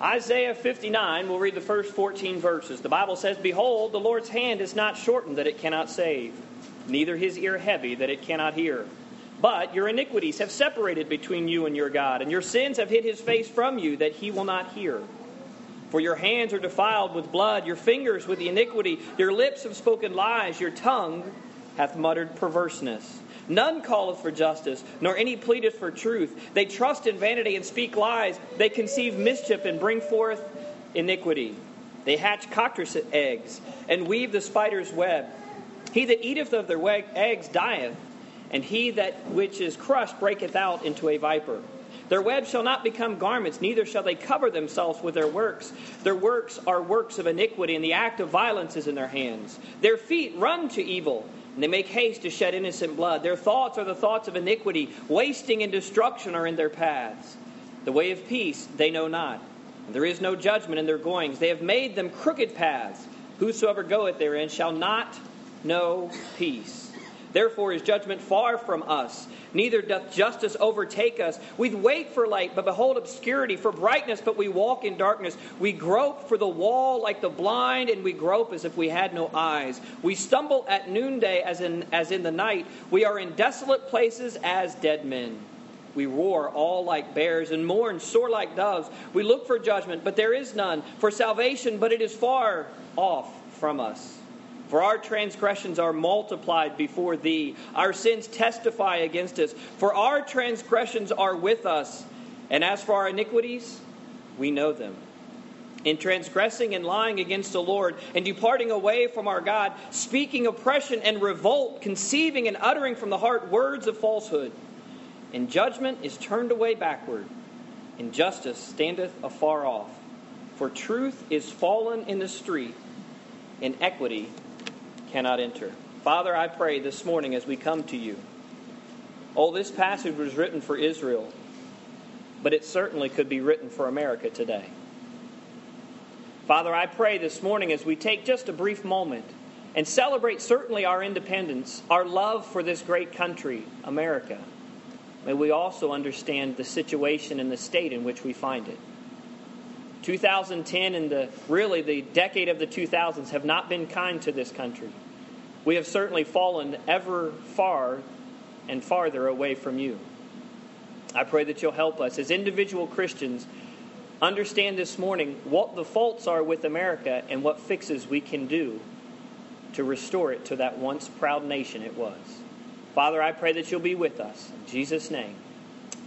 Isaiah 59, we'll read the first 14 verses. The Bible says, Behold, the Lord's hand is not shortened that it cannot save, neither his ear heavy that it cannot hear. But your iniquities have separated between you and your God, and your sins have hid his face from you that he will not hear. For your hands are defiled with blood, your fingers with iniquity, your lips have spoken lies, your tongue hath muttered perverseness. None calleth for justice, nor any pleadeth for truth. They trust in vanity and speak lies. They conceive mischief and bring forth iniquity. They hatch cockatrice eggs and weave the spider's web. He that eateth of their eggs dieth, and he that which is crushed breaketh out into a viper. Their web shall not become garments, neither shall they cover themselves with their works. Their works are works of iniquity, and the act of violence is in their hands. Their feet run to evil and they make haste to shed innocent blood. Their thoughts are the thoughts of iniquity. Wasting and destruction are in their paths. The way of peace they know not. There is no judgment in their goings. They have made them crooked paths. Whosoever goeth therein shall not know peace. Therefore is judgment far from us, neither doth justice overtake us. We wait for light, but behold obscurity, for brightness, but we walk in darkness. We grope for the wall like the blind, and we grope as if we had no eyes. We stumble at noonday as in, as in the night. We are in desolate places as dead men. We roar all like bears and mourn sore like doves. We look for judgment, but there is none, for salvation, but it is far off from us. For our transgressions are multiplied before thee. Our sins testify against us. For our transgressions are with us. And as for our iniquities, we know them. In transgressing and lying against the Lord, and departing away from our God, speaking oppression and revolt, conceiving and uttering from the heart words of falsehood. And judgment is turned away backward, and justice standeth afar off. For truth is fallen in the street, and equity cannot enter. Father, I pray this morning as we come to you. Oh, this passage was written for Israel, but it certainly could be written for America today. Father, I pray this morning as we take just a brief moment and celebrate certainly our independence, our love for this great country, America, may we also understand the situation and the state in which we find it. 2010 and the really the decade of the 2000s have not been kind to this country we have certainly fallen ever far and farther away from you. I pray that you'll help us as individual Christians understand this morning what the faults are with America and what fixes we can do to restore it to that once proud nation it was. Father, I pray that you'll be with us. In Jesus' name,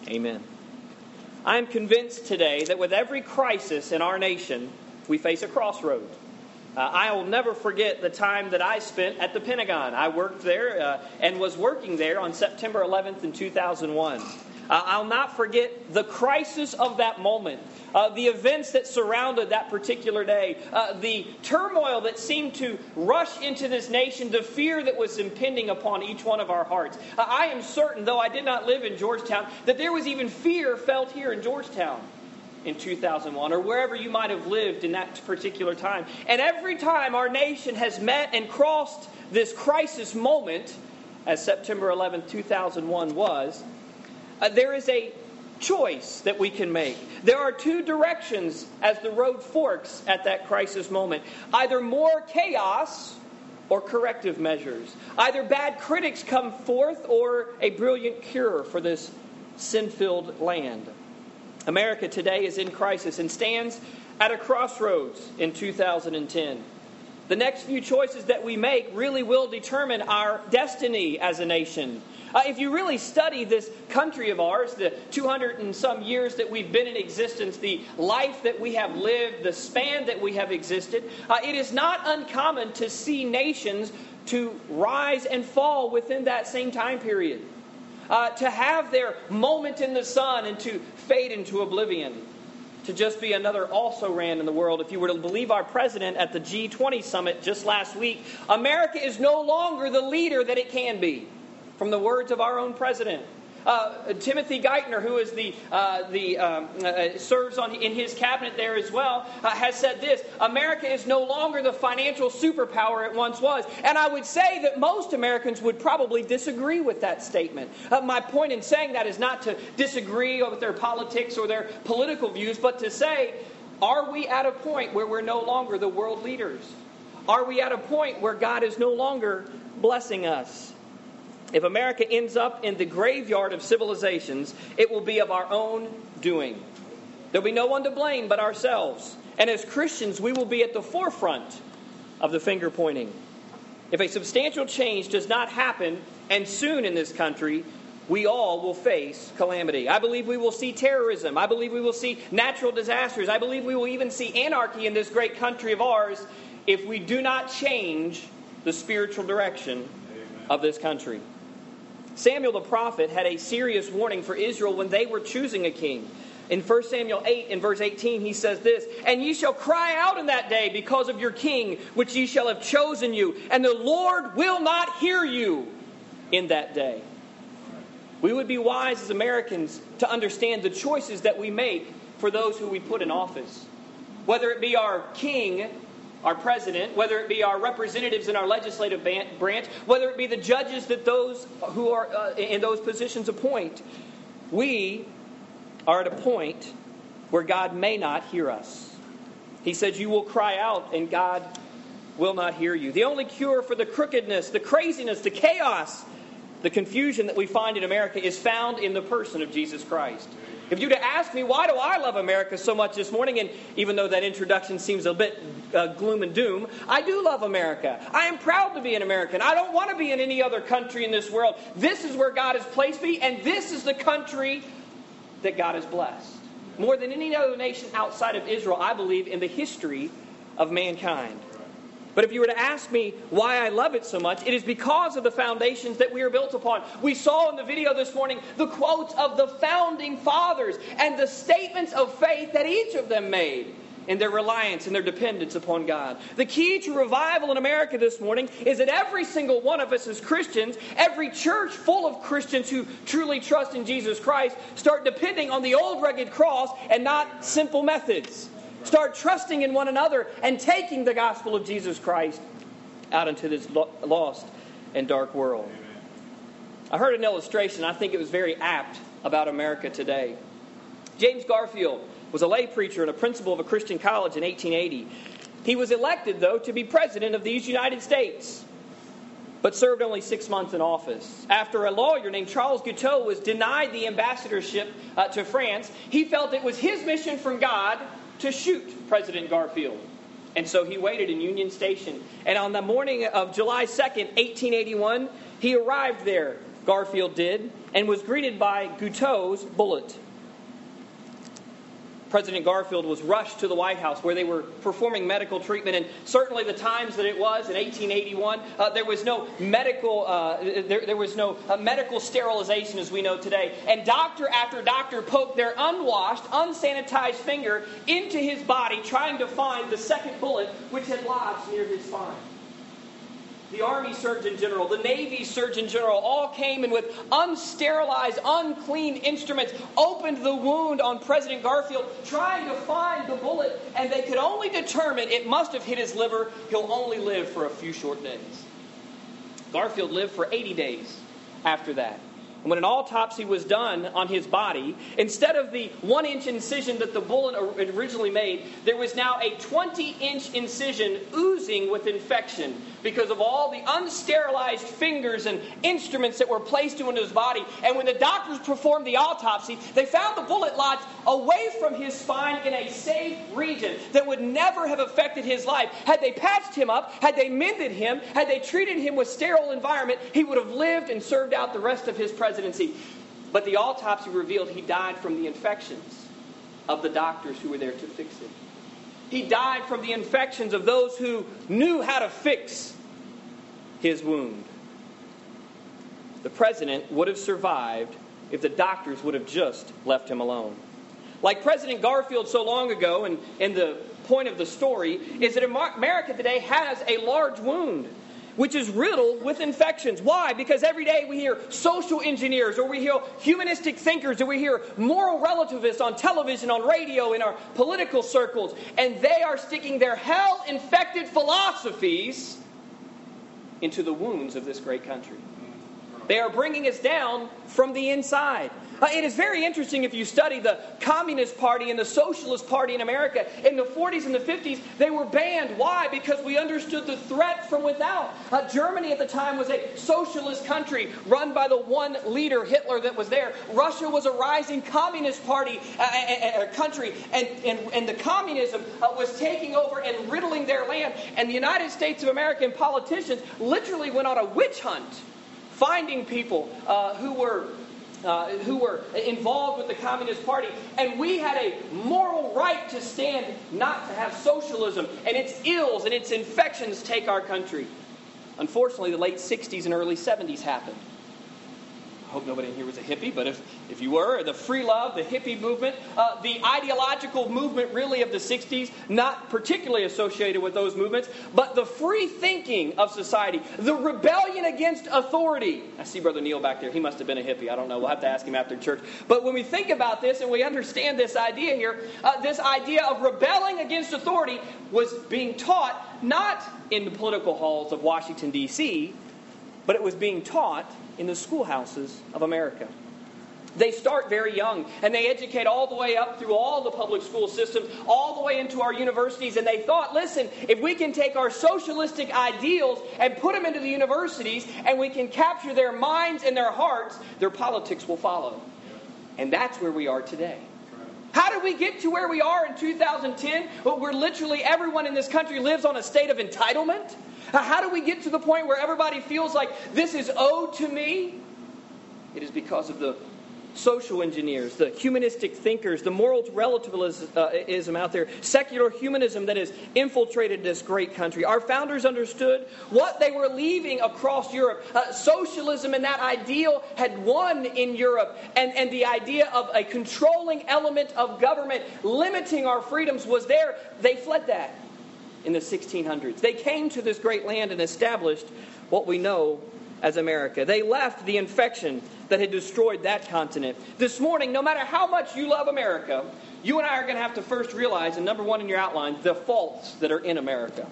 amen. I am convinced today that with every crisis in our nation, we face a crossroads. Uh, I will never forget the time that I spent at the Pentagon. I worked there uh, and was working there on September 11th in 2001. Uh, I'll not forget the crisis of that moment, uh, the events that surrounded that particular day, uh, the turmoil that seemed to rush into this nation, the fear that was impending upon each one of our hearts. Uh, I am certain, though I did not live in Georgetown, that there was even fear felt here in Georgetown in 2001 or wherever you might have lived in that particular time. And every time our nation has met and crossed this crisis moment, as September 11, 2001 was, uh, there is a choice that we can make. There are two directions as the road forks at that crisis moment either more chaos or corrective measures. Either bad critics come forth or a brilliant cure for this sin filled land. America today is in crisis and stands at a crossroads in 2010. The next few choices that we make really will determine our destiny as a nation. Uh, if you really study this country of ours, the 200 and some years that we've been in existence, the life that we have lived, the span that we have existed, uh, it is not uncommon to see nations to rise and fall within that same time period uh, to have their moment in the sun and to fade into oblivion, to just be another also ran in the world. If you were to believe our president at the G20 summit just last week, America is no longer the leader that it can be, from the words of our own president. Uh, Timothy Geithner, who is the, uh, the um, uh, serves on, in his cabinet there as well, uh, has said this: America is no longer the financial superpower it once was. And I would say that most Americans would probably disagree with that statement. Uh, my point in saying that is not to disagree with their politics or their political views, but to say Are we at a point where we're no longer the world leaders? Are we at a point where God is no longer blessing us? If America ends up in the graveyard of civilizations, it will be of our own doing. There'll be no one to blame but ourselves. And as Christians, we will be at the forefront of the finger pointing. If a substantial change does not happen, and soon in this country, we all will face calamity. I believe we will see terrorism. I believe we will see natural disasters. I believe we will even see anarchy in this great country of ours if we do not change the spiritual direction of this country. Samuel the prophet had a serious warning for Israel when they were choosing a king. In 1 Samuel 8, in verse 18, he says this And ye shall cry out in that day because of your king, which ye shall have chosen you, and the Lord will not hear you in that day. We would be wise as Americans to understand the choices that we make for those who we put in office. Whether it be our king, our president, whether it be our representatives in our legislative branch, whether it be the judges that those who are uh, in those positions appoint, we are at a point where God may not hear us. He says, You will cry out, and God will not hear you. The only cure for the crookedness, the craziness, the chaos, the confusion that we find in America is found in the person of Jesus Christ. If you'd ask me, why do I love America so much this morning, and even though that introduction seems a bit uh, gloom and doom, I do love America. I am proud to be an American. I don't want to be in any other country in this world. This is where God has placed me, and this is the country that God has blessed. More than any other nation outside of Israel, I believe, in the history of mankind. But if you were to ask me why I love it so much, it is because of the foundations that we are built upon. We saw in the video this morning the quotes of the founding fathers and the statements of faith that each of them made in their reliance and their dependence upon God. The key to revival in America this morning is that every single one of us as Christians, every church full of Christians who truly trust in Jesus Christ, start depending on the old rugged cross and not simple methods. Start trusting in one another and taking the gospel of Jesus Christ out into this lost and dark world. I heard an illustration, I think it was very apt about America today. James Garfield was a lay preacher and a principal of a Christian college in 1880. He was elected, though, to be president of these United States, but served only six months in office. After a lawyer named Charles Guiteau was denied the ambassadorship uh, to France, he felt it was his mission from God to shoot President Garfield. And so he waited in Union Station. And on the morning of July 2nd, 1881, he arrived there, Garfield did, and was greeted by Guiteau's bullet. President Garfield was rushed to the White House where they were performing medical treatment. And certainly the times that it was in 1881, uh, there was no medical, uh, there, there, was no uh, medical sterilization as we know today. And doctor after doctor poked their unwashed, unsanitized finger into his body trying to find the second bullet which had lodged near his spine the Army Surgeon General, the Navy Surgeon General, all came and with unsterilized, unclean instruments opened the wound on President Garfield, trying to find the bullet, and they could only determine it must have hit his liver. He'll only live for a few short days. Garfield lived for 80 days after that. When an autopsy was done on his body, instead of the one inch incision that the bullet originally made, there was now a 20 inch incision oozing with infection because of all the unsterilized fingers and instruments that were placed into his body. And when the doctors performed the autopsy, they found the bullet lodged away from his spine in a safe region that would never have affected his life. Had they patched him up, had they mended him, had they treated him with sterile environment, he would have lived and served out the rest of his presidency. But the autopsy revealed he died from the infections of the doctors who were there to fix it. He died from the infections of those who knew how to fix his wound. The president would have survived if the doctors would have just left him alone. Like President Garfield so long ago, and, and the point of the story is that America today has a large wound which is riddled with infections. Why? Because every day we hear social engineers, or we hear humanistic thinkers, or we hear moral relativists on television, on radio, in our political circles, and they are sticking their hell infected philosophies into the wounds of this great country. They are bringing us down from the inside. Uh, it is very interesting if you study the Communist Party and the Socialist Party in America. In the 40s and the 50s, they were banned. Why? Because we understood the threat from without. Uh, Germany at the time was a socialist country run by the one leader, Hitler, that was there. Russia was a rising communist party uh, uh, uh country, and, and, and the communism uh, was taking over and riddling their land. And the United States of American politicians literally went on a witch hunt finding people who were uh, who were involved with the Communist Party. And we had a moral right to stand not to have socialism and its ills and its infections take our country. Unfortunately, the late 60s and early 70s happened. Hope nobody in here was a hippie, but if, if you were, the free love, the hippie movement, uh, the ideological movement really of the 60s, not particularly associated with those movements, but the free thinking of society, the rebellion against authority. I see Brother Neil back there. He must have been a hippie. I don't know. We'll have to ask him after church. But when we think about this and we understand this idea here, uh, this idea of rebelling against authority was being taught not in the political halls of Washington, D.C., but it was being taught in the schoolhouses of America. They start very young and they educate all the way up through all the public school systems, all the way into our universities. And they thought, listen, if we can take our socialistic ideals and put them into the universities and we can capture their minds and their hearts, their politics will follow. And that's where we are today. How did we get to where we are in 2010, where literally everyone in this country lives on a state of entitlement? How do we get to the point where everybody feels like this is owed to me? It is because of the social engineers, the humanistic thinkers, the moral relativism out there, secular humanism that has infiltrated this great country. Our founders understood what they were leaving across Europe. Uh, socialism and that ideal had won in Europe, and, and the idea of a controlling element of government limiting our freedoms was there. They fled that in the 1600s. They came to this great land and established what we know as America. They left the infection that had destroyed that continent. This morning, no matter how much you love America, you and I are going to have to first realize, and number one in your outline, the faults that are in America.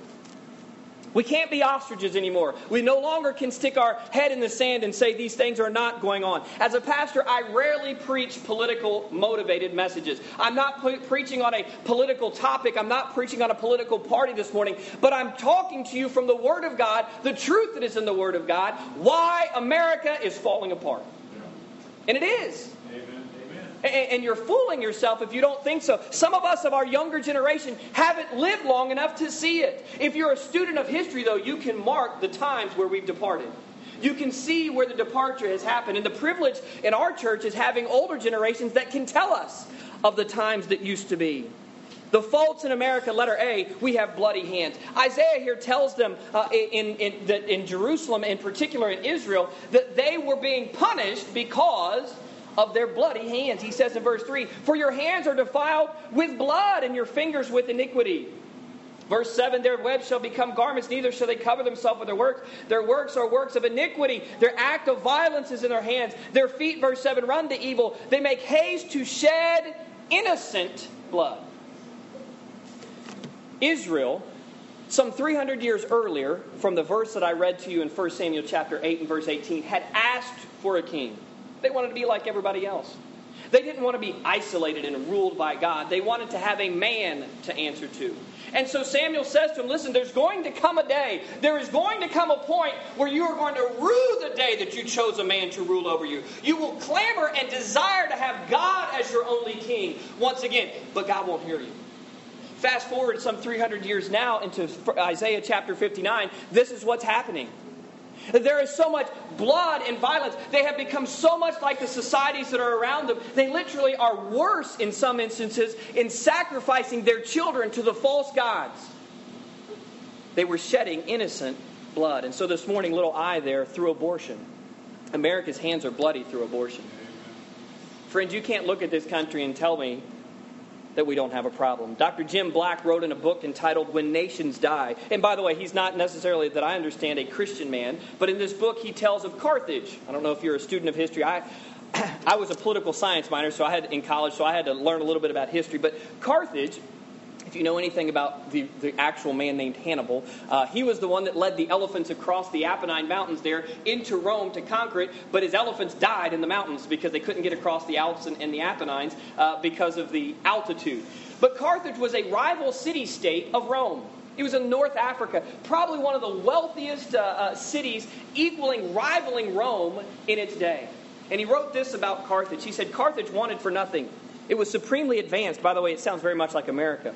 We can't be ostriches anymore. We no longer can stick our head in the sand and say these things are not going on. As a pastor, I rarely preach political motivated messages. I'm not pre- preaching on a political topic. I'm not preaching on a political party this morning, but I'm talking to you from the Word of God, the truth that is in the Word of God, why America is falling apart. And it is. And you're fooling yourself if you don't think so. Some of us of our younger generation haven't lived long enough to see it. If you're a student of history, though, you can mark the times where we've departed. You can see where the departure has happened. And the privilege in our church is having older generations that can tell us of the times that used to be. The faults in America, letter A, we have bloody hands. Isaiah here tells them uh, in, in, that in Jerusalem, in particular in Israel, that they were being punished because of their bloody hands. He says in verse 3 For your hands are defiled with blood, and your fingers with iniquity. Verse 7 Their webs shall become garments, neither shall they cover themselves with their works. Their works are works of iniquity. Their act of violence is in their hands. Their feet, verse 7, run to evil. They make haste to shed innocent blood. Israel, some 300 years earlier, from the verse that I read to you in 1 Samuel chapter 8 and verse 18, had asked for a king. They wanted to be like everybody else. They didn't want to be isolated and ruled by God. They wanted to have a man to answer to. And so Samuel says to him, Listen, there's going to come a day, there is going to come a point where you are going to rue the day that you chose a man to rule over you. You will clamor and desire to have God as your only king once again, but God won't hear you. Fast forward some 300 years now into Isaiah chapter 59. This is what's happening. There is so much blood and violence. They have become so much like the societies that are around them. They literally are worse in some instances in sacrificing their children to the false gods. They were shedding innocent blood. And so this morning, little I there through abortion. America's hands are bloody through abortion. Friends, you can't look at this country and tell me that we don't have a problem. Dr. Jim Black wrote in a book entitled When Nations Die. And by the way, he's not necessarily, that I understand, a Christian man, but in this book he tells of Carthage. I don't know if you're a student of history. I, I was a political science minor, so I had in college, so I had to learn a little bit about history. But Carthage you know anything about the, the actual man named Hannibal, uh, he was the one that led the elephants across the Apennine Mountains there into Rome to conquer it, but his elephants died in the mountains because they couldn't get across the Alps and, and the Apennines uh, because of the altitude. But Carthage was a rival city state of Rome. It was in North Africa, probably one of the wealthiest uh, uh, cities, equaling, rivaling Rome in its day. And he wrote this about Carthage. He said, Carthage wanted for nothing. It was supremely advanced. By the way, it sounds very much like America.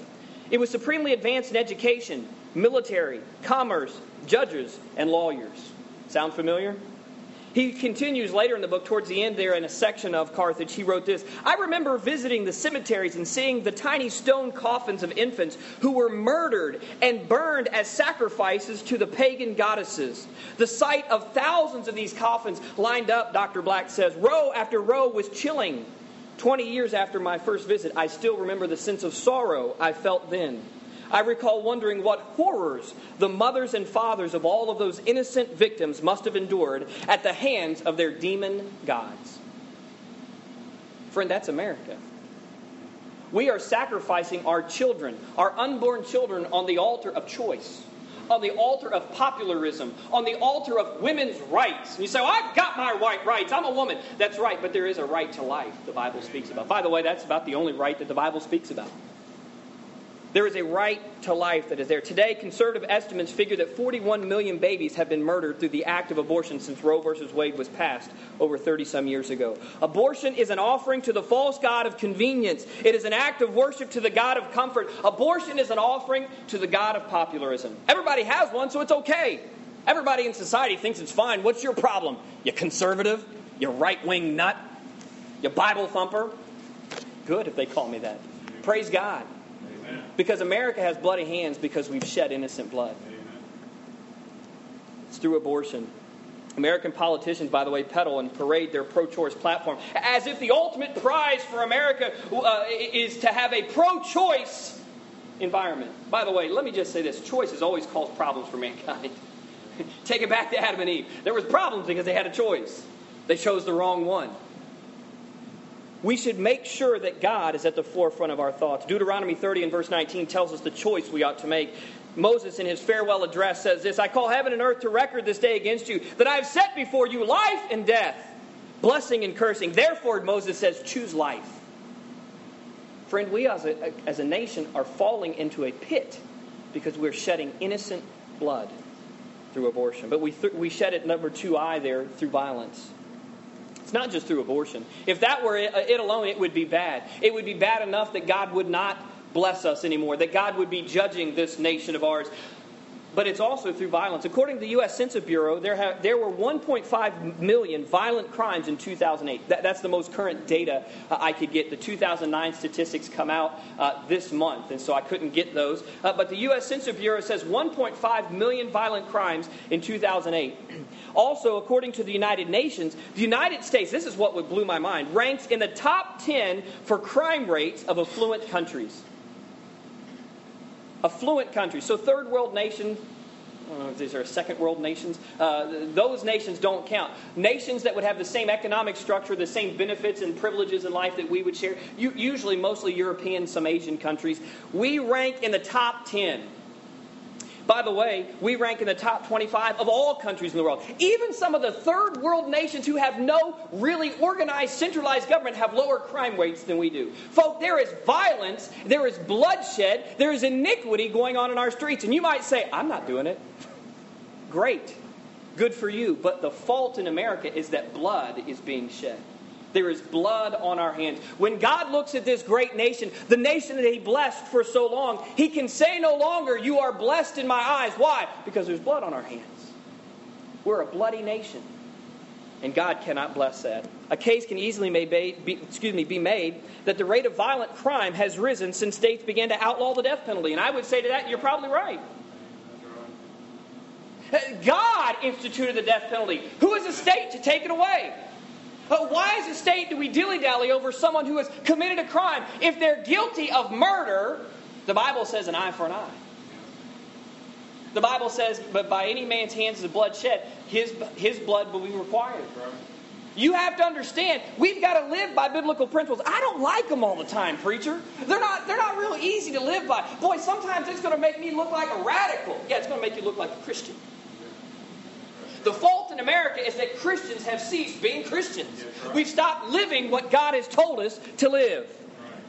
It was supremely advanced in education, military, commerce, judges, and lawyers. Sound familiar? He continues later in the book, towards the end there in a section of Carthage, he wrote this I remember visiting the cemeteries and seeing the tiny stone coffins of infants who were murdered and burned as sacrifices to the pagan goddesses. The sight of thousands of these coffins lined up, Dr. Black says, row after row was chilling. Twenty years after my first visit, I still remember the sense of sorrow I felt then. I recall wondering what horrors the mothers and fathers of all of those innocent victims must have endured at the hands of their demon gods. Friend, that's America. We are sacrificing our children, our unborn children, on the altar of choice, on the altar of popularism, on the altar of women's rights. And you say, well, I've got my white rights. I'm a woman. That's right, but there is a right to life the Bible speaks about. By the way, that's about the only right that the Bible speaks about. There is a right to life that is there. Today, conservative estimates figure that 41 million babies have been murdered through the act of abortion since Roe v. Wade was passed over 30 some years ago. Abortion is an offering to the false God of convenience, it is an act of worship to the God of comfort. Abortion is an offering to the God of popularism. Everybody has one, so it's okay. Everybody in society thinks it's fine. What's your problem? You conservative? You right wing nut? You Bible thumper? Good if they call me that. Praise God. Because America has bloody hands because we've shed innocent blood. It's through abortion. American politicians, by the way, peddle and parade their pro choice platform as if the ultimate prize for America uh, is to have a pro choice environment. By the way, let me just say this choice has always caused problems for mankind. Take it back to Adam and Eve. There was problems because they had a choice. They chose the wrong one we should make sure that God is at the forefront of our thoughts. Deuteronomy 30 and verse 19 tells us the choice we ought to make. Moses, in his farewell address, says this I call heaven and earth to record this day against you, that I have set before you life and death, blessing and cursing. Therefore, Moses says, choose life. Friend, we as a, as a nation are falling into a pit because we're shedding innocent blood through abortion. But we, th- we shed it, number two I there, through violence. It's not just through abortion. If that were uh, it alone, it would be bad. It would be bad enough that God would not bless us anymore, that God would be judging this nation of ours but it's also through violence. According to the U.S. Census Bureau, there, there were 1.5 million violent crimes in 2008. That, that's the most current data uh, I could get. The 2009 statistics come out uh, this month, and so I couldn't get those. Uh, but the U.S. Census Bureau says 1.5 million violent crimes in 2008. also, according to the United Nations, the United States, this is what would blew my mind, ranks in the top 10 for crime rates of affluent countries affluent countries. So, third world nations, uh, these are second world nations. Uh, those nations don't count. Nations that would have the same economic structure, the same benefits and privileges in life that we would share, usually mostly European, some Asian countries, we rank in the top 10 by the way, we rank in the top 25 of all countries in the world. Even some of the third world nations who have no really organized, centralized government have lower crime rates than we do. Folk, there is violence, there is bloodshed, there is iniquity going on in our streets. And you might say, I'm not doing it. Great. Good for you. But the fault in America is that blood is being shed. There is blood on our hands. When God looks at this great nation, the nation that He blessed for so long, He can say no longer, You are blessed in my eyes. Why? Because there's blood on our hands. We're a bloody nation. And God cannot bless that. A case can easily be, excuse me, be made that the rate of violent crime has risen since states began to outlaw the death penalty. And I would say to that, you're probably right. Uh, God instituted the death penalty. Who is the state to take it away? But why as a state do we dilly dally over someone who has committed a crime? If they're guilty of murder, the Bible says an eye for an eye. The Bible says, but by any man's hands is blood shed, his, his blood will be required. You have to understand, we've got to live by biblical principles. I don't like them all the time, preacher. They're not, they're not real easy to live by. Boy, sometimes it's going to make me look like a radical. Yeah, it's going to make you look like a Christian. The fault in America is that Christians have ceased being Christians. We've stopped living what God has told us to live.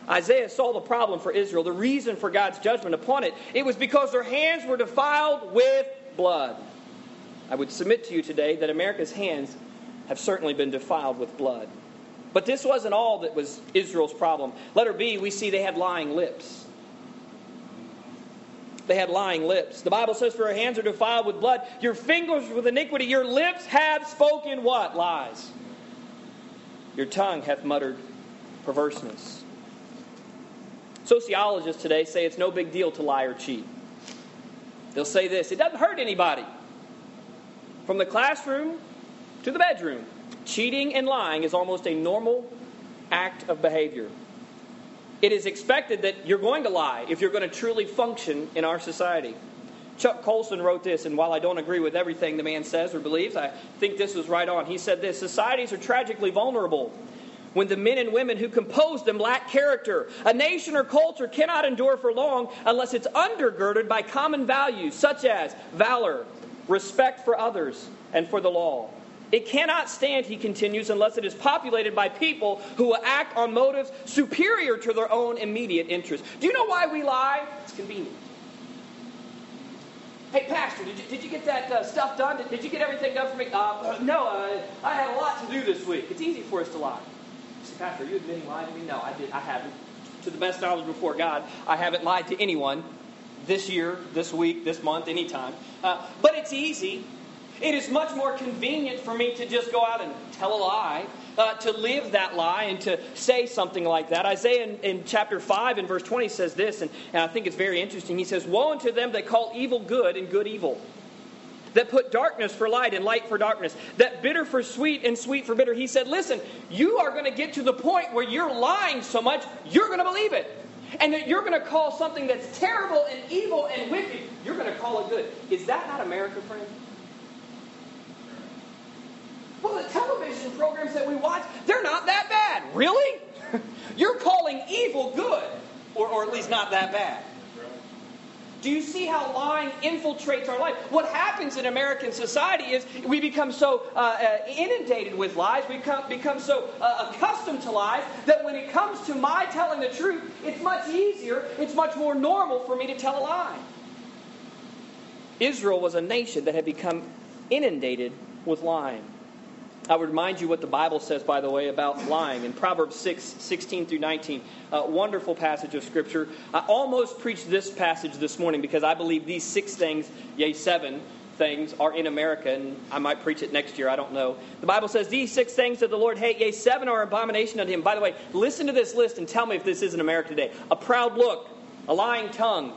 Isaiah saw the problem for Israel, the reason for God's judgment upon it. It was because their hands were defiled with blood. I would submit to you today that America's hands have certainly been defiled with blood. But this wasn't all that was Israel's problem. Letter B, we see they had lying lips. They had lying lips. The Bible says, For your hands are defiled with blood, your fingers with iniquity, your lips have spoken what? Lies. Your tongue hath muttered perverseness. Sociologists today say it's no big deal to lie or cheat. They'll say this it doesn't hurt anybody. From the classroom to the bedroom, cheating and lying is almost a normal act of behavior. It is expected that you're going to lie if you're going to truly function in our society. Chuck Colson wrote this, and while I don't agree with everything the man says or believes, I think this was right on. He said this Societies are tragically vulnerable when the men and women who compose them lack character. A nation or culture cannot endure for long unless it's undergirded by common values such as valor, respect for others, and for the law. It cannot stand, he continues, unless it is populated by people who will act on motives superior to their own immediate interests. Do you know why we lie? It's convenient. Hey, Pastor, did you, did you get that uh, stuff done? Did, did, you get everything done for me? Uh, no, uh, I had a lot to do this week. It's easy for us to lie. say, Pastor, are you admitting lying to me? No, I did. I haven't. To the best knowledge before God, I haven't lied to anyone this year, this week, this month, anytime. Uh, but it's easy. It is much more convenient for me to just go out and tell a lie, uh, to live that lie, and to say something like that. Isaiah in, in chapter 5 and verse 20 says this, and, and I think it's very interesting. He says, Woe unto them that call evil good and good evil that put darkness for light and light for darkness, that bitter for sweet and sweet for bitter. He said, Listen, you are going to get to the point where you're lying so much, you're going to believe it and that you're going to call something that's terrible and evil and wicked, you're going to call it good. Is that not America, friend? Well, the television programs that we watch, they're not that bad. Really? you're calling evil good, or, or at least not that bad. Do you see how lying infiltrates our life? What happens in American society is we become so uh, uh, inundated with lies, we become, become so uh, accustomed to lies, that when it comes to my telling the truth, it's much easier, it's much more normal for me to tell a lie. Israel was a nation that had become inundated with lying. I would remind you what the Bible says, by the way, about lying. In Proverbs 6, 16 through 19, a wonderful passage of Scripture. I almost preached this passage this morning because I believe these six things, yea, seven things, are in America, and I might preach it next year, I don't know. The Bible says, These six things that the Lord hate, yea, seven are abomination unto him. By the way, listen to this list and tell me if this is in America today. A proud look, a lying tongue,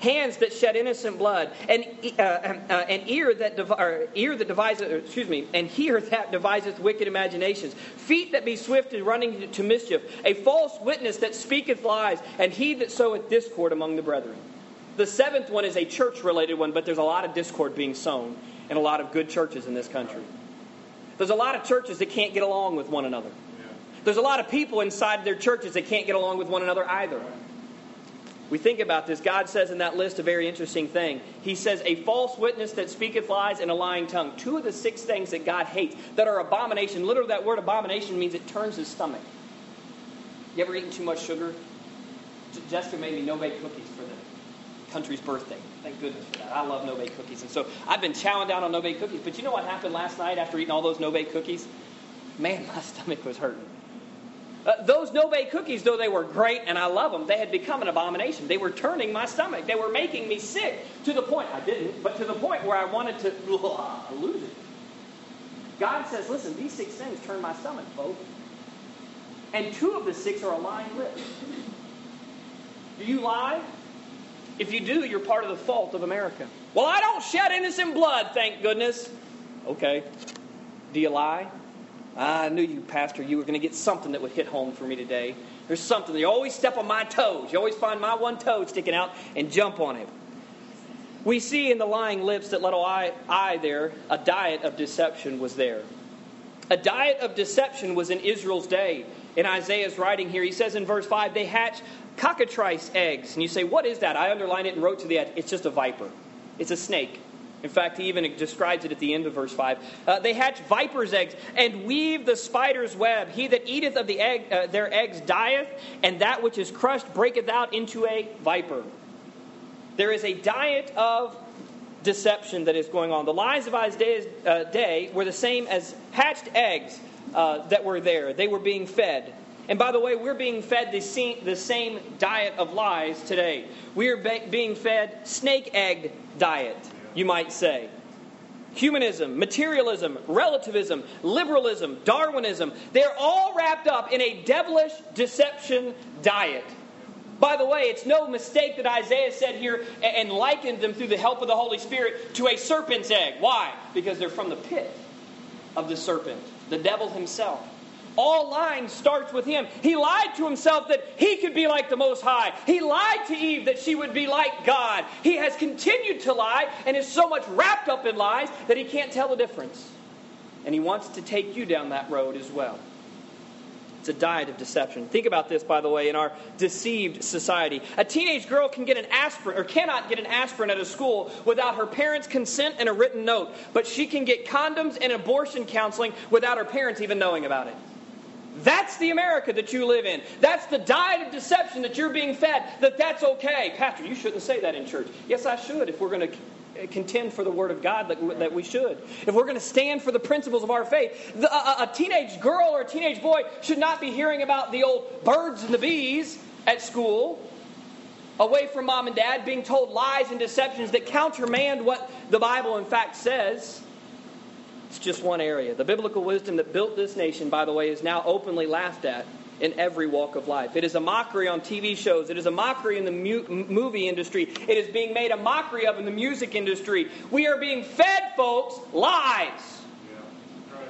hands that shed innocent blood, and uh, uh, an ear that dev- ear that deviseth, excuse me, and ear that deviseth wicked imaginations, feet that be swift in running to mischief, a false witness that speaketh lies, and he that soweth discord among the brethren. The seventh one is a church-related one, but there's a lot of discord being sown in a lot of good churches in this country. There's a lot of churches that can't get along with one another. There's a lot of people inside their churches that can't get along with one another either we think about this, God says in that list a very interesting thing. He says, A false witness that speaketh lies and a lying tongue. Two of the six things that God hates that are abomination. Literally, that word abomination means it turns his stomach. You ever eaten too much sugar? Jessica made me no bake cookies for the country's birthday. Thank goodness for that. I love no bake cookies. And so I've been chowing down on no bake cookies. But you know what happened last night after eating all those no bake cookies? Man, my stomach was hurting. Uh, those no bake cookies, though they were great and I love them, they had become an abomination. They were turning my stomach. They were making me sick to the point, I didn't, but to the point where I wanted to lose it. God says, listen, these six things turn my stomach, folks. And two of the six are a lying lip. Do you lie? If you do, you're part of the fault of America. Well, I don't shed innocent blood, thank goodness. Okay. Do you lie? I knew you, Pastor, you were going to get something that would hit home for me today. There's something. You always step on my toes. You always find my one toe sticking out and jump on it. We see in the lying lips that little eye, eye there, a diet of deception was there. A diet of deception was in Israel's day. in Isaiah's writing here. He says in verse 5, they hatch cockatrice eggs. And you say, what is that? I underlined it and wrote to the edge. It's just a viper, it's a snake. In fact, he even describes it at the end of verse 5. Uh, they hatch viper's eggs and weave the spider's web. He that eateth of the egg, uh, their eggs dieth, and that which is crushed breaketh out into a viper. There is a diet of deception that is going on. The lies of Isaiah's uh, day were the same as hatched eggs uh, that were there. They were being fed. And by the way, we're being fed the same, diet of lies today. We are be- being fed snake egg diet, you might say. Humanism, materialism, relativism, liberalism, Darwinism, they're all wrapped up in a devilish deception diet. By the way, it's no mistake that Isaiah said here and likened them through the help of the Holy Spirit to a serpent's egg. Why? Because they're from the pit of the serpent, the devil himself. All lying starts with him. He lied to himself that he could be like the Most High. He lied to Eve that she would be like God. He has continued to lie and is so much wrapped up in lies that he can't tell the difference. And he wants to take you down that road as well. It's a diet of deception. Think about this, by the way, in our deceived society. A teenage girl can get an aspirin or cannot get an aspirin at a school without her parents' consent and a written note, but she can get condoms and abortion counseling without her parents even knowing about it. That's the America that you live in. That's the diet of deception that you're being fed, that that's okay. Pastor, you shouldn't say that in church. Yes, I should if we're going to uh, contend for the Word of God that, that we should. If we're going to stand for the principles of our faith, the, a, a teenage girl or a teenage boy should not be hearing about the old birds and the bees at school, away from mom and dad, being told lies and deceptions that countermand what the Bible in fact says. It's just one area. The biblical wisdom that built this nation, by the way, is now openly laughed at in every walk of life. It is a mockery on TV shows. It is a mockery in the mu- movie industry. It is being made a mockery of in the music industry. We are being fed, folks, lies.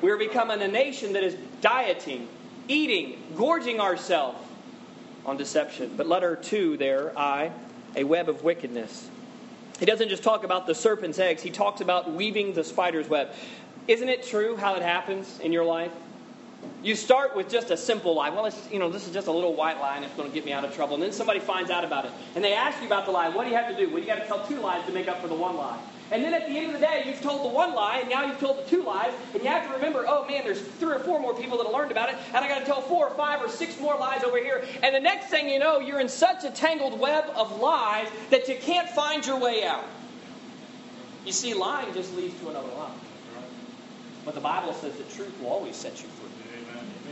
We are becoming a nation that is dieting, eating, gorging ourselves on deception. But letter two there, I, a web of wickedness. He doesn't just talk about the serpent's eggs, he talks about weaving the spider's web. Isn't it true how it happens in your life? You start with just a simple lie. Well, it's, you know, this is just a little white lie and it's going to get me out of trouble. And then somebody finds out about it. And they ask you about the lie. What do you have to do? Well, you got to tell two lies to make up for the one lie. And then at the end of the day, you've told the one lie, and now you've told the two lies, and you have to remember, oh man, there's three or four more people that have learned about it, and I got to tell four or five or six more lies over here. And the next thing you know, you're in such a tangled web of lies that you can't find your way out. You see, lying just leads to another lie. But the Bible says that truth will always set you free.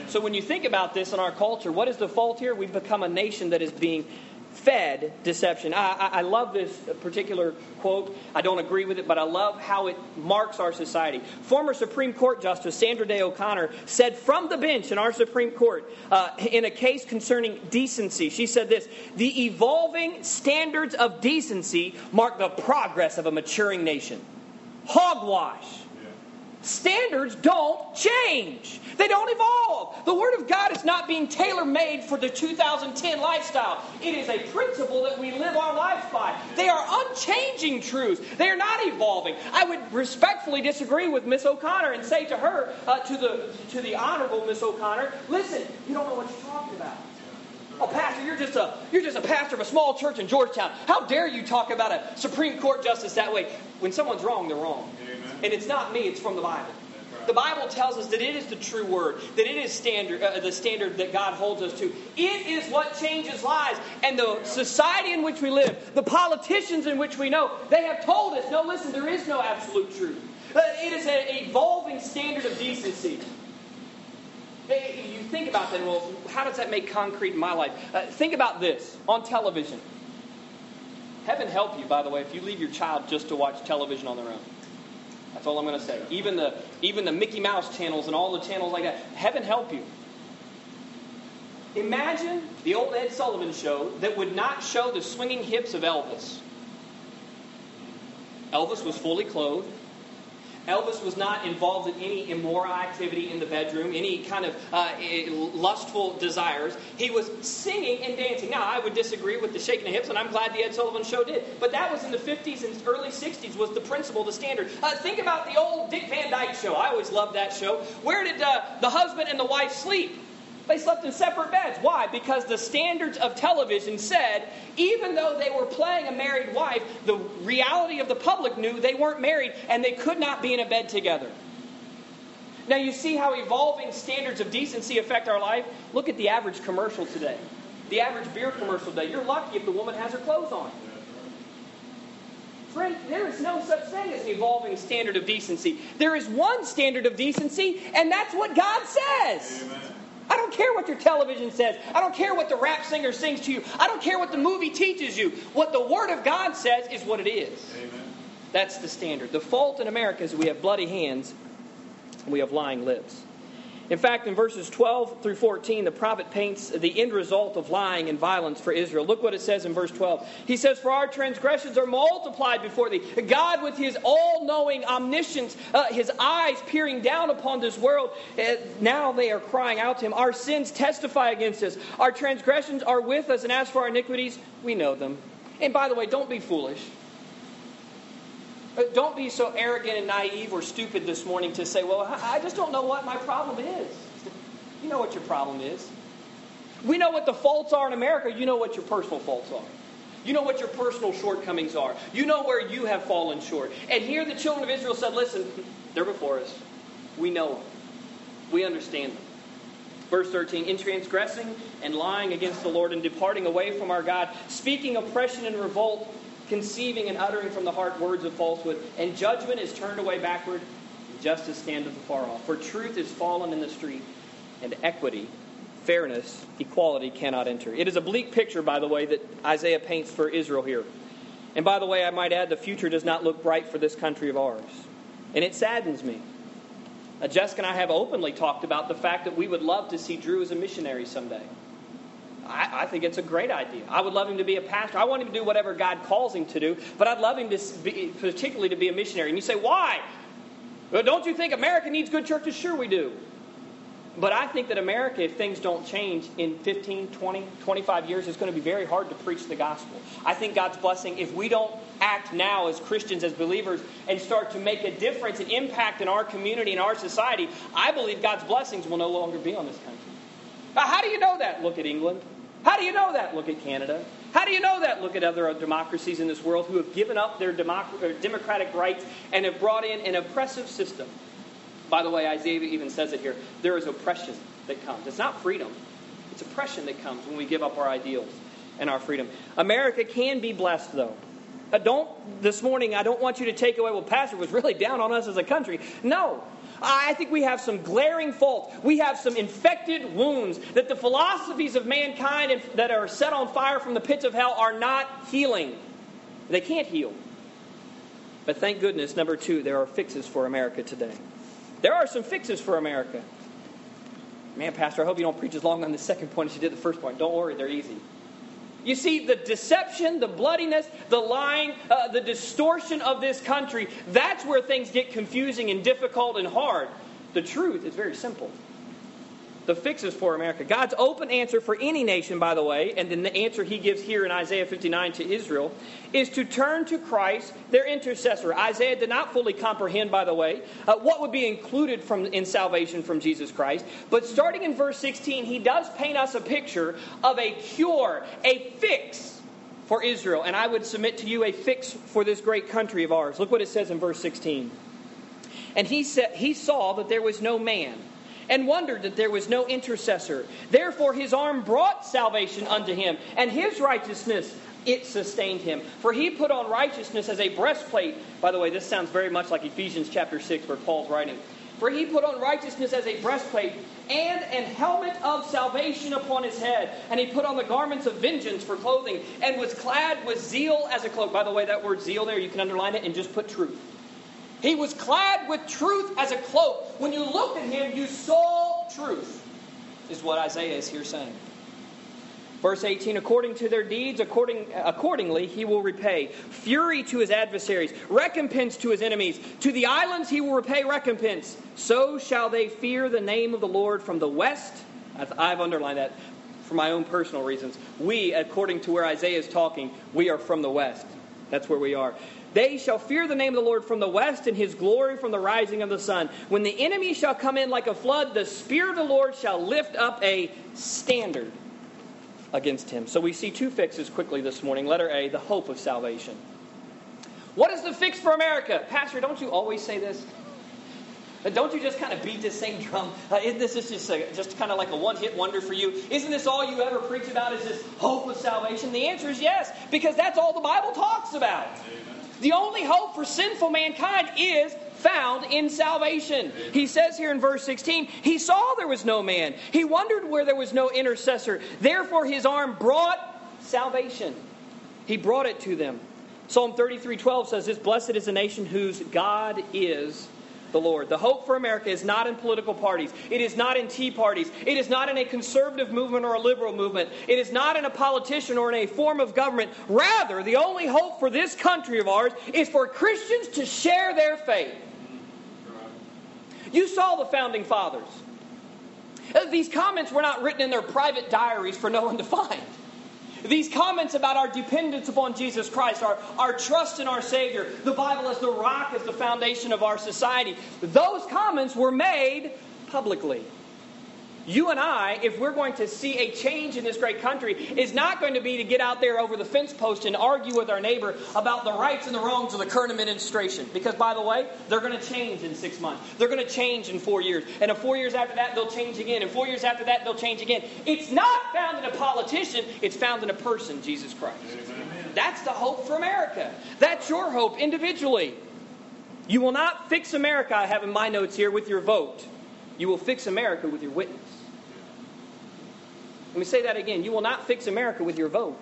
So when you think about this in our culture, what is the fault here? We've become a nation that is being fed deception. I, I, I, love this particular quote. I don't agree with it, but I love how it marks our society. Former Supreme Court Justice Sandra Day O'Connor said from the bench in our Supreme Court uh, in a case concerning decency, she said this The evolving standards of decency mark the progress of a maturing nation. Hogwash Standards don't change. They don't evolve. The Word of God is not being tailor made for the 2010 lifestyle. It is a principle that we live our lives by. They are unchanging truths. They are not evolving. I would respectfully disagree with Miss O'Connor and say to her, uh, to the to the Honorable Miss O'Connor, listen, you don't know what you're talking about. Oh, pastor, you're just a you're just a pastor of a small church in Georgetown. How dare you talk about a Supreme Court justice that way? When someone's wrong, they're wrong. And it's not me, it's from the Bible. The Bible tells us that it is the true word, that it is standard, uh, the standard that God holds us to. It is what changes lives. And the society in which we live, the politicians in which we know, they have told us no, listen, there is no absolute truth. Uh, it is an evolving standard of decency. You think about that, well, how does that make concrete in my life? Uh, think about this on television. Heaven help you, by the way, if you leave your child just to watch television on their own. That's all I'm going to say. Even the, even the Mickey Mouse channels and all the channels like that. Heaven help you. Imagine the old Ed Sullivan show that would not show the swinging hips of Elvis. Elvis was fully clothed. Elvis was not involved in any immoral activity in the bedroom, any kind of uh, lustful desires. He was singing and dancing. Now, I would disagree with the shaking of hips, and I'm glad the Ed Sullivan Show did. But that was in the 50s and early 60s was the principle, the standard. Uh, think about the old Dick Van Dyke Show. I always loved that show. Where did uh, the husband and the wife sleep? They slept in separate beds. Why? Because the standards of television said, even though they were playing a married wife, the reality of the public knew they weren't married and they could not be in a bed together. Now, you see how evolving standards of decency affect our life? Look at the average commercial today. The average beer commercial today. You're lucky if the woman has her clothes on. Friend, there is no such thing as an evolving standard of decency. There is one standard of decency, and that's what God says. Amen. I don't care what your television says. I don't care what the rap singer sings to you. I don't care what the movie teaches you. What the Word of God says is what it is. Amen. That's the standard. The fault in America is we have bloody hands and we have lying lips. In fact, in verses 12 through 14, the prophet paints the end result of lying and violence for Israel. Look what it says in verse 12. He says, For our transgressions are multiplied before thee. God, with his all knowing omniscience, uh, his eyes peering down upon this world, uh, now they are crying out to him. Our sins testify against us. Our transgressions are with us, and as for our iniquities, we know them. And by the way, don't be foolish. Don't be so arrogant and naive or stupid this morning to say, well, I just don't know what my problem is. You know what your problem is. We know what the faults are in America. You know what your personal faults are. You know what your personal shortcomings are. You know where you have fallen short. And here the children of Israel said, listen, they're before us. We know them. We understand them. Verse 13, in transgressing and lying against the Lord and departing away from our God, speaking oppression and revolt, conceiving and uttering from the heart words of falsehood, and judgment is turned away backward, and justice standeth afar off. For truth is fallen in the street, and equity, fairness, equality cannot enter. It is a bleak picture, by the way, that Isaiah paints for Israel here. And by the way, I might add, the future does not look bright for this country of ours. And it saddens me. Uh, Jessica and I have openly talked about the fact that we would love to see Drew as a missionary someday. I, I, think it's a great idea. I would love him to be a pastor. I want him to do whatever God calls him to do, but I'd love him to be, particularly to be a missionary. And you say, why? Well, don't you think America needs good churches? Sure, we do. But I think that America, if things don't change in 15, 20, 25 years, it's going to be very hard to preach the gospel. I think God's blessing, if we don't act now as Christians, as believers, and start to make a difference and impact in our community and our society, I believe God's blessings will no longer be on this country. Now, How do you know that? Look at England. How do you know that? Look at Canada. How do you know that? Look at other uh, democracies in this world who have given up their democ- uh, democratic rights and have brought in an oppressive system. By the way, Isaiah even says it here. There is oppression that comes. It's not freedom, it's oppression that comes when we give up our ideals and our freedom. America can be blessed, though. I don't, this morning, I don't want you to take away, well, Pastor was really down on us as a country. No, I think we have some glaring faults. We have some infected wounds that the philosophies of mankind that are set on fire from the pits of hell are not healing. They can't heal. But thank goodness, number two, there are fixes for America today. There are some fixes for America. Man, Pastor, I hope you don't preach as long on the second point as you did the first point. Don't worry, they're easy. You see, the deception, the bloodiness, the lying, uh, the distortion of this country, that's where things get confusing and difficult and hard. The truth is very simple the fixes for America. God's open answer for any nation, by the way, and then the answer he gives here in Isaiah 59 to Israel, is to turn to Christ, their intercessor. Isaiah did not fully comprehend, by the way, uh, what would be included from, in salvation from Jesus Christ. But starting in verse 16, he does paint us a picture of a cure, a fix for Israel. And I would submit to you a fix for this great country of ours. Look what it says in verse 16. And he, said, he saw that there was no man and wondered that there was no intercessor. Therefore, his arm brought salvation unto him, and his righteousness it sustained him. For he put on righteousness as a breastplate. By the way, this sounds very much like Ephesians chapter 6, where Paul's writing. For he put on righteousness as a breastplate and an helmet of salvation upon his head. And he put on the garments of vengeance for clothing and was clad with zeal as a cloak. By the way, that word zeal there, you can underline it and just put truth. He was clad with truth as a cloak. When you looked at him, you saw truth, is what Isaiah is here saying. Verse 18, according to their deeds, according, accordingly, he will repay. Fury to his adversaries, recompense to his enemies. To the islands he will repay recompense. So shall they fear the name of the Lord from the west. I've underlined that for my own personal reasons. We, according to where Isaiah is talking, we are from the west. That's where we are. They shall fear the name of the Lord from the west, and his glory from the rising of the sun. When the enemy shall come in like a flood, the Spirit of the Lord shall lift up a standard against him. So we see two fixes quickly this morning. Letter A, the hope of salvation. What is the fix for America? Pastor, don't you always say this? Don't you just kind of beat this same drum? Uh, isn't this just, a, just kind of like a one hit wonder for you? Isn't this all you ever preach about? Is this hope of salvation? The answer is yes, because that's all the Bible talks about. Amen. The only hope for sinful mankind is found in salvation. He says here in verse 16, He saw there was no man. He wondered where there was no intercessor. Therefore, His arm brought salvation. He brought it to them. Psalm 33 12 says this Blessed is the nation whose God is the Lord. The hope for America is not in political parties. It is not in tea parties. It is not in a conservative movement or a liberal movement. It is not in a politician or in a form of government. Rather, the only hope for this country of ours is for Christians to share their faith. You saw the founding fathers. These comments were not written in their private diaries for no one to find. These comments about our dependence upon Jesus Christ, our, our trust in our Savior, the Bible as the rock, as the foundation of our society, those comments were made publicly. You and I, if we're going to see a change in this great country, is not going to be to get out there over the fence post and argue with our neighbor about the rights and the wrongs of the current administration. Because, by the way, they're going to change in six months. They're going to change in four years. And in four years after that, they'll change again. And four years after that, they'll change again. It's not found in a politician, it's found in a person, Jesus Christ. Amen. That's the hope for America. That's your hope individually. You will not fix America, I have in my notes here, with your vote. You will fix America with your witness. Let me say that again. You will not fix America with your vote.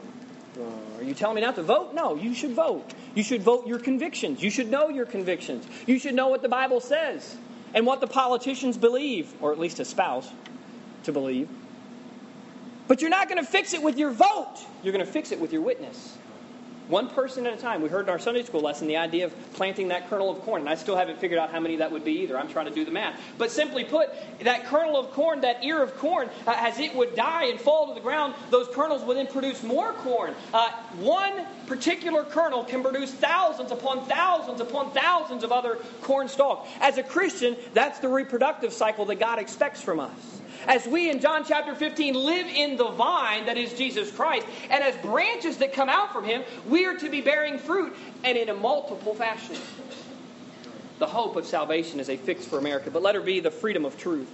Uh, are you telling me not to vote? No, you should vote. You should vote your convictions. You should know your convictions. You should know what the Bible says and what the politicians believe, or at least espouse to believe. But you're not going to fix it with your vote. You're going to fix it with your witness. One person at a time. We heard in our Sunday school lesson the idea of planting that kernel of corn, and I still haven't figured out how many that would be either. I'm trying to do the math. But simply put, that kernel of corn, that ear of corn, uh, as it would die and fall to the ground, those kernels would then produce more corn. Uh, one particular kernel can produce thousands upon thousands upon thousands of other corn stalks. As a Christian, that's the reproductive cycle that God expects from us as we in John chapter 15 live in the vine that is Jesus Christ, and as branches that come out from him, we are to be bearing fruit and in a multiple fashion. The hope of salvation is a fix for America. But let her be the freedom of truth.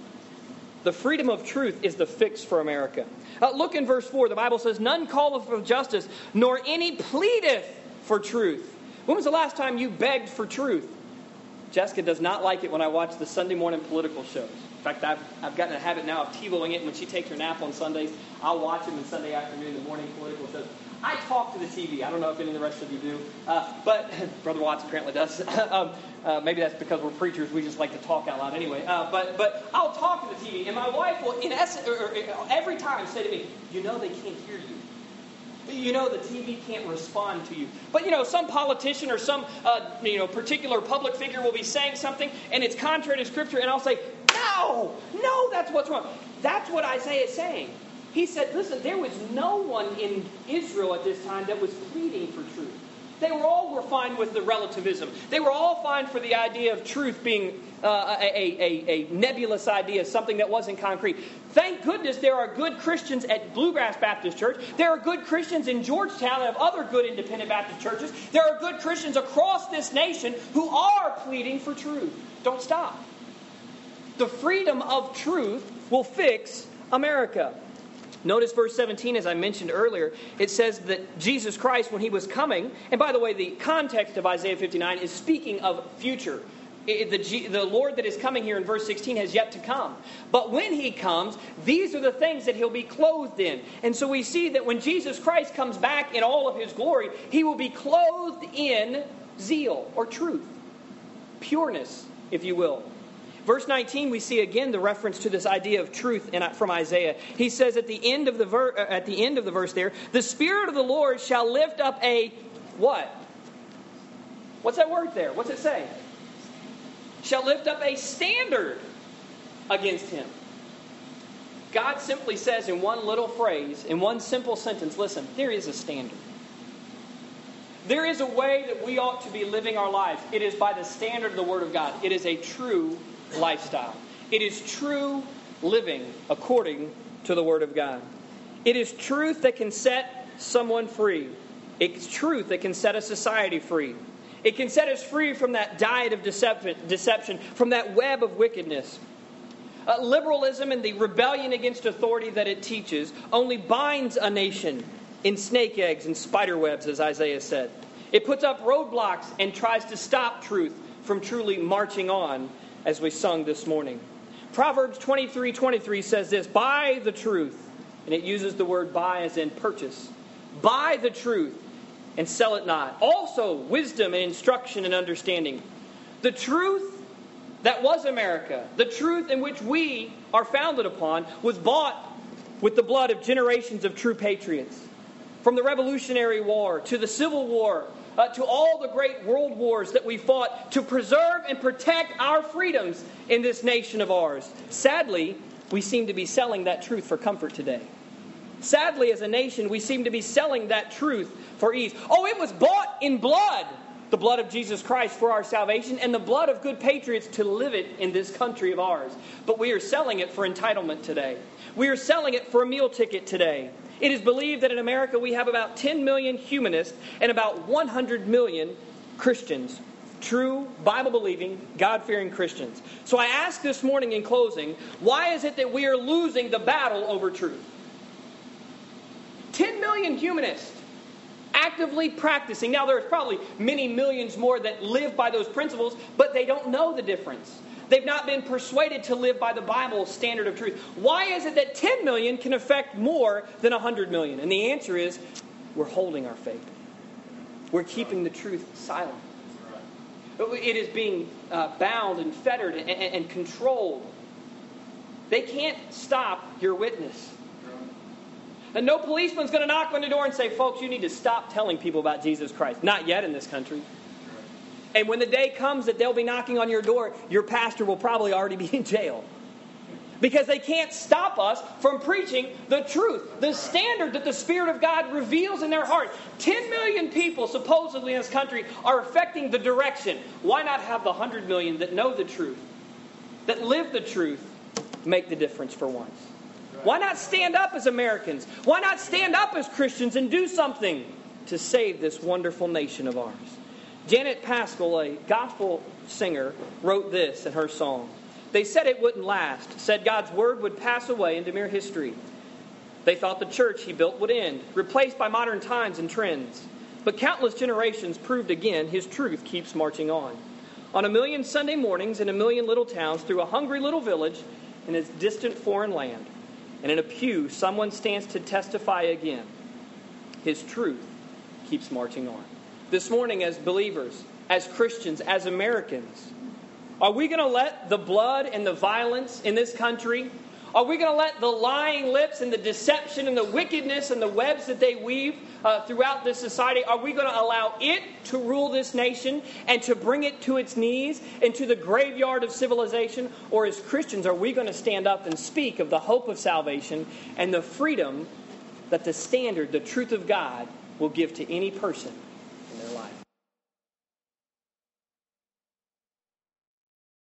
The freedom of truth is the fix for America. Uh, look in verse 4. The Bible says, None calleth for justice, nor any pleadeth for truth. When was the last time you begged for truth? Jessica does not like it when I watch the Sunday morning political shows. In fact, I've, I've gotten a habit now of TiVoing it. When she takes her nap on Sundays, I'll watch them in Sunday afternoon, the morning political shows. I talk to the TV. I don't know if any of the rest of you do, uh, but Brother Watts apparently does. um, uh, maybe that's because we're preachers. We just like to talk out loud anyway. Uh, but but I'll talk to the TV, and my wife will, in essence, or, or, every time say to me, "You know they can't hear you." you know the TV can't respond to you. But you know, some politician or some uh, you know particular public figure will be saying something, and it's contrary to Scripture, and I'll say, "No, no, that's what's wrong." That's what Isaiah is saying. He said, "Listen, there was no one in Israel at this time that was pleading for truth. They were all were fine with the relativism. They were all fine for the idea of truth being uh, a, a, a, nebulous idea, something that wasn't concrete. Thank goodness there are good Christians at Bluegrass Baptist Church. There are good Christians in Georgetown and of other good independent Baptist churches. There are good Christians across this nation who are pleading for truth. Don't stop. The freedom of truth will fix America. Notice verse 17, as I mentioned earlier, it says that Jesus Christ, when he was coming, and by the way, the context of Isaiah 59 is speaking of future. The, the Lord that is coming here in verse 16 has yet to come. But when he comes, these are the things that he'll be clothed in. And so we see that when Jesus Christ comes back in all of his glory, he will be clothed in zeal or truth, pureness, if you will. Verse 19, we see again the reference to this idea of truth in, from Isaiah. He says at the end of the ver, uh, at the end of the verse there, the Spirit of the Lord shall lift up a what? What's that word there? What's it say? Shall lift up a standard against him. God simply says in one little phrase, in one simple sentence, listen, there is a standard. there is a way that we ought to be living our lives. It is by the standard of the Word of God. It is a true lifestyle. It is true living according to the Word of God. It is truth that can set someone free. It's truth that can set a society free. It can set us free from that diet of deception, from that web of wickedness. Uh, liberalism and the rebellion against authority that it teaches only binds a nation in snake eggs and spider webs, as Isaiah said. It puts up roadblocks and tries to stop truth from truly marching on, as we sung this morning. Proverbs 23 23 says this Buy the truth, and it uses the word buy as in purchase. Buy the truth and sell it not. Also, wisdom and instruction and understanding. The truth that was America, the truth in which we are founded upon, was bought with the blood of generations of true patriots. From the Revolutionary War to the Civil War uh, to all the great world wars that we fought to preserve and protect our freedoms in this nation of ours. Sadly, we seem to be selling that truth for comfort today. Sadly, as a nation, we seem to be selling that truth for ease. Oh, it was bought in blood, the blood of Jesus Christ for our salvation, and the blood of good patriots to live it in this country of ours. But we are selling it for entitlement today. We are selling it for a meal ticket today. It is believed that in America we have about 10 million humanists and about 100 million Christians. True, Bible believing, God fearing Christians. So I ask this morning in closing why is it that we are losing the battle over truth? 10 million humanists actively practicing. Now, there's probably many millions more that live by those principles, but they don't know the difference. They've not been persuaded to live by the Bible standard of truth. Why is it that 10 million can affect more than 100 million? And the answer is we're holding our faith, we're keeping the truth silent. It is being uh, bound and fettered and, and, and controlled. They can't stop your witness. And no policeman's going to knock on the door and say, folks, you need to stop telling people about Jesus Christ. Not yet in this country. And when the day comes that they'll be knocking on your door, your pastor will probably already be in jail. Because they can't stop us from preaching the truth, the standard that the Spirit of God reveals in their heart. 10 million people, supposedly in this country, are affecting the direction. Why not have the 100 million that know the truth, that live the truth, make the difference for once? Why not stand up as Americans? Why not stand up as Christians and do something to save this wonderful nation of ours? Janet Paschal, a gospel singer, wrote this in her song. They said it wouldn't last, said God's word would pass away into mere history. They thought the church he built would end, replaced by modern times and trends. But countless generations proved again his truth keeps marching on. On a million Sunday mornings in a million little towns, through a hungry little village in a distant foreign land, and in a pew, someone stands to testify again. His truth keeps marching on. This morning, as believers, as Christians, as Americans, are we going to let the blood and the violence in this country are we going to let the lying lips and the deception and the wickedness and the webs that they weave uh, throughout this society, are we going to allow it to rule this nation and to bring it to its knees and to the graveyard of civilization? Or as Christians, are we going to stand up and speak of the hope of salvation and the freedom that the standard, the truth of God, will give to any person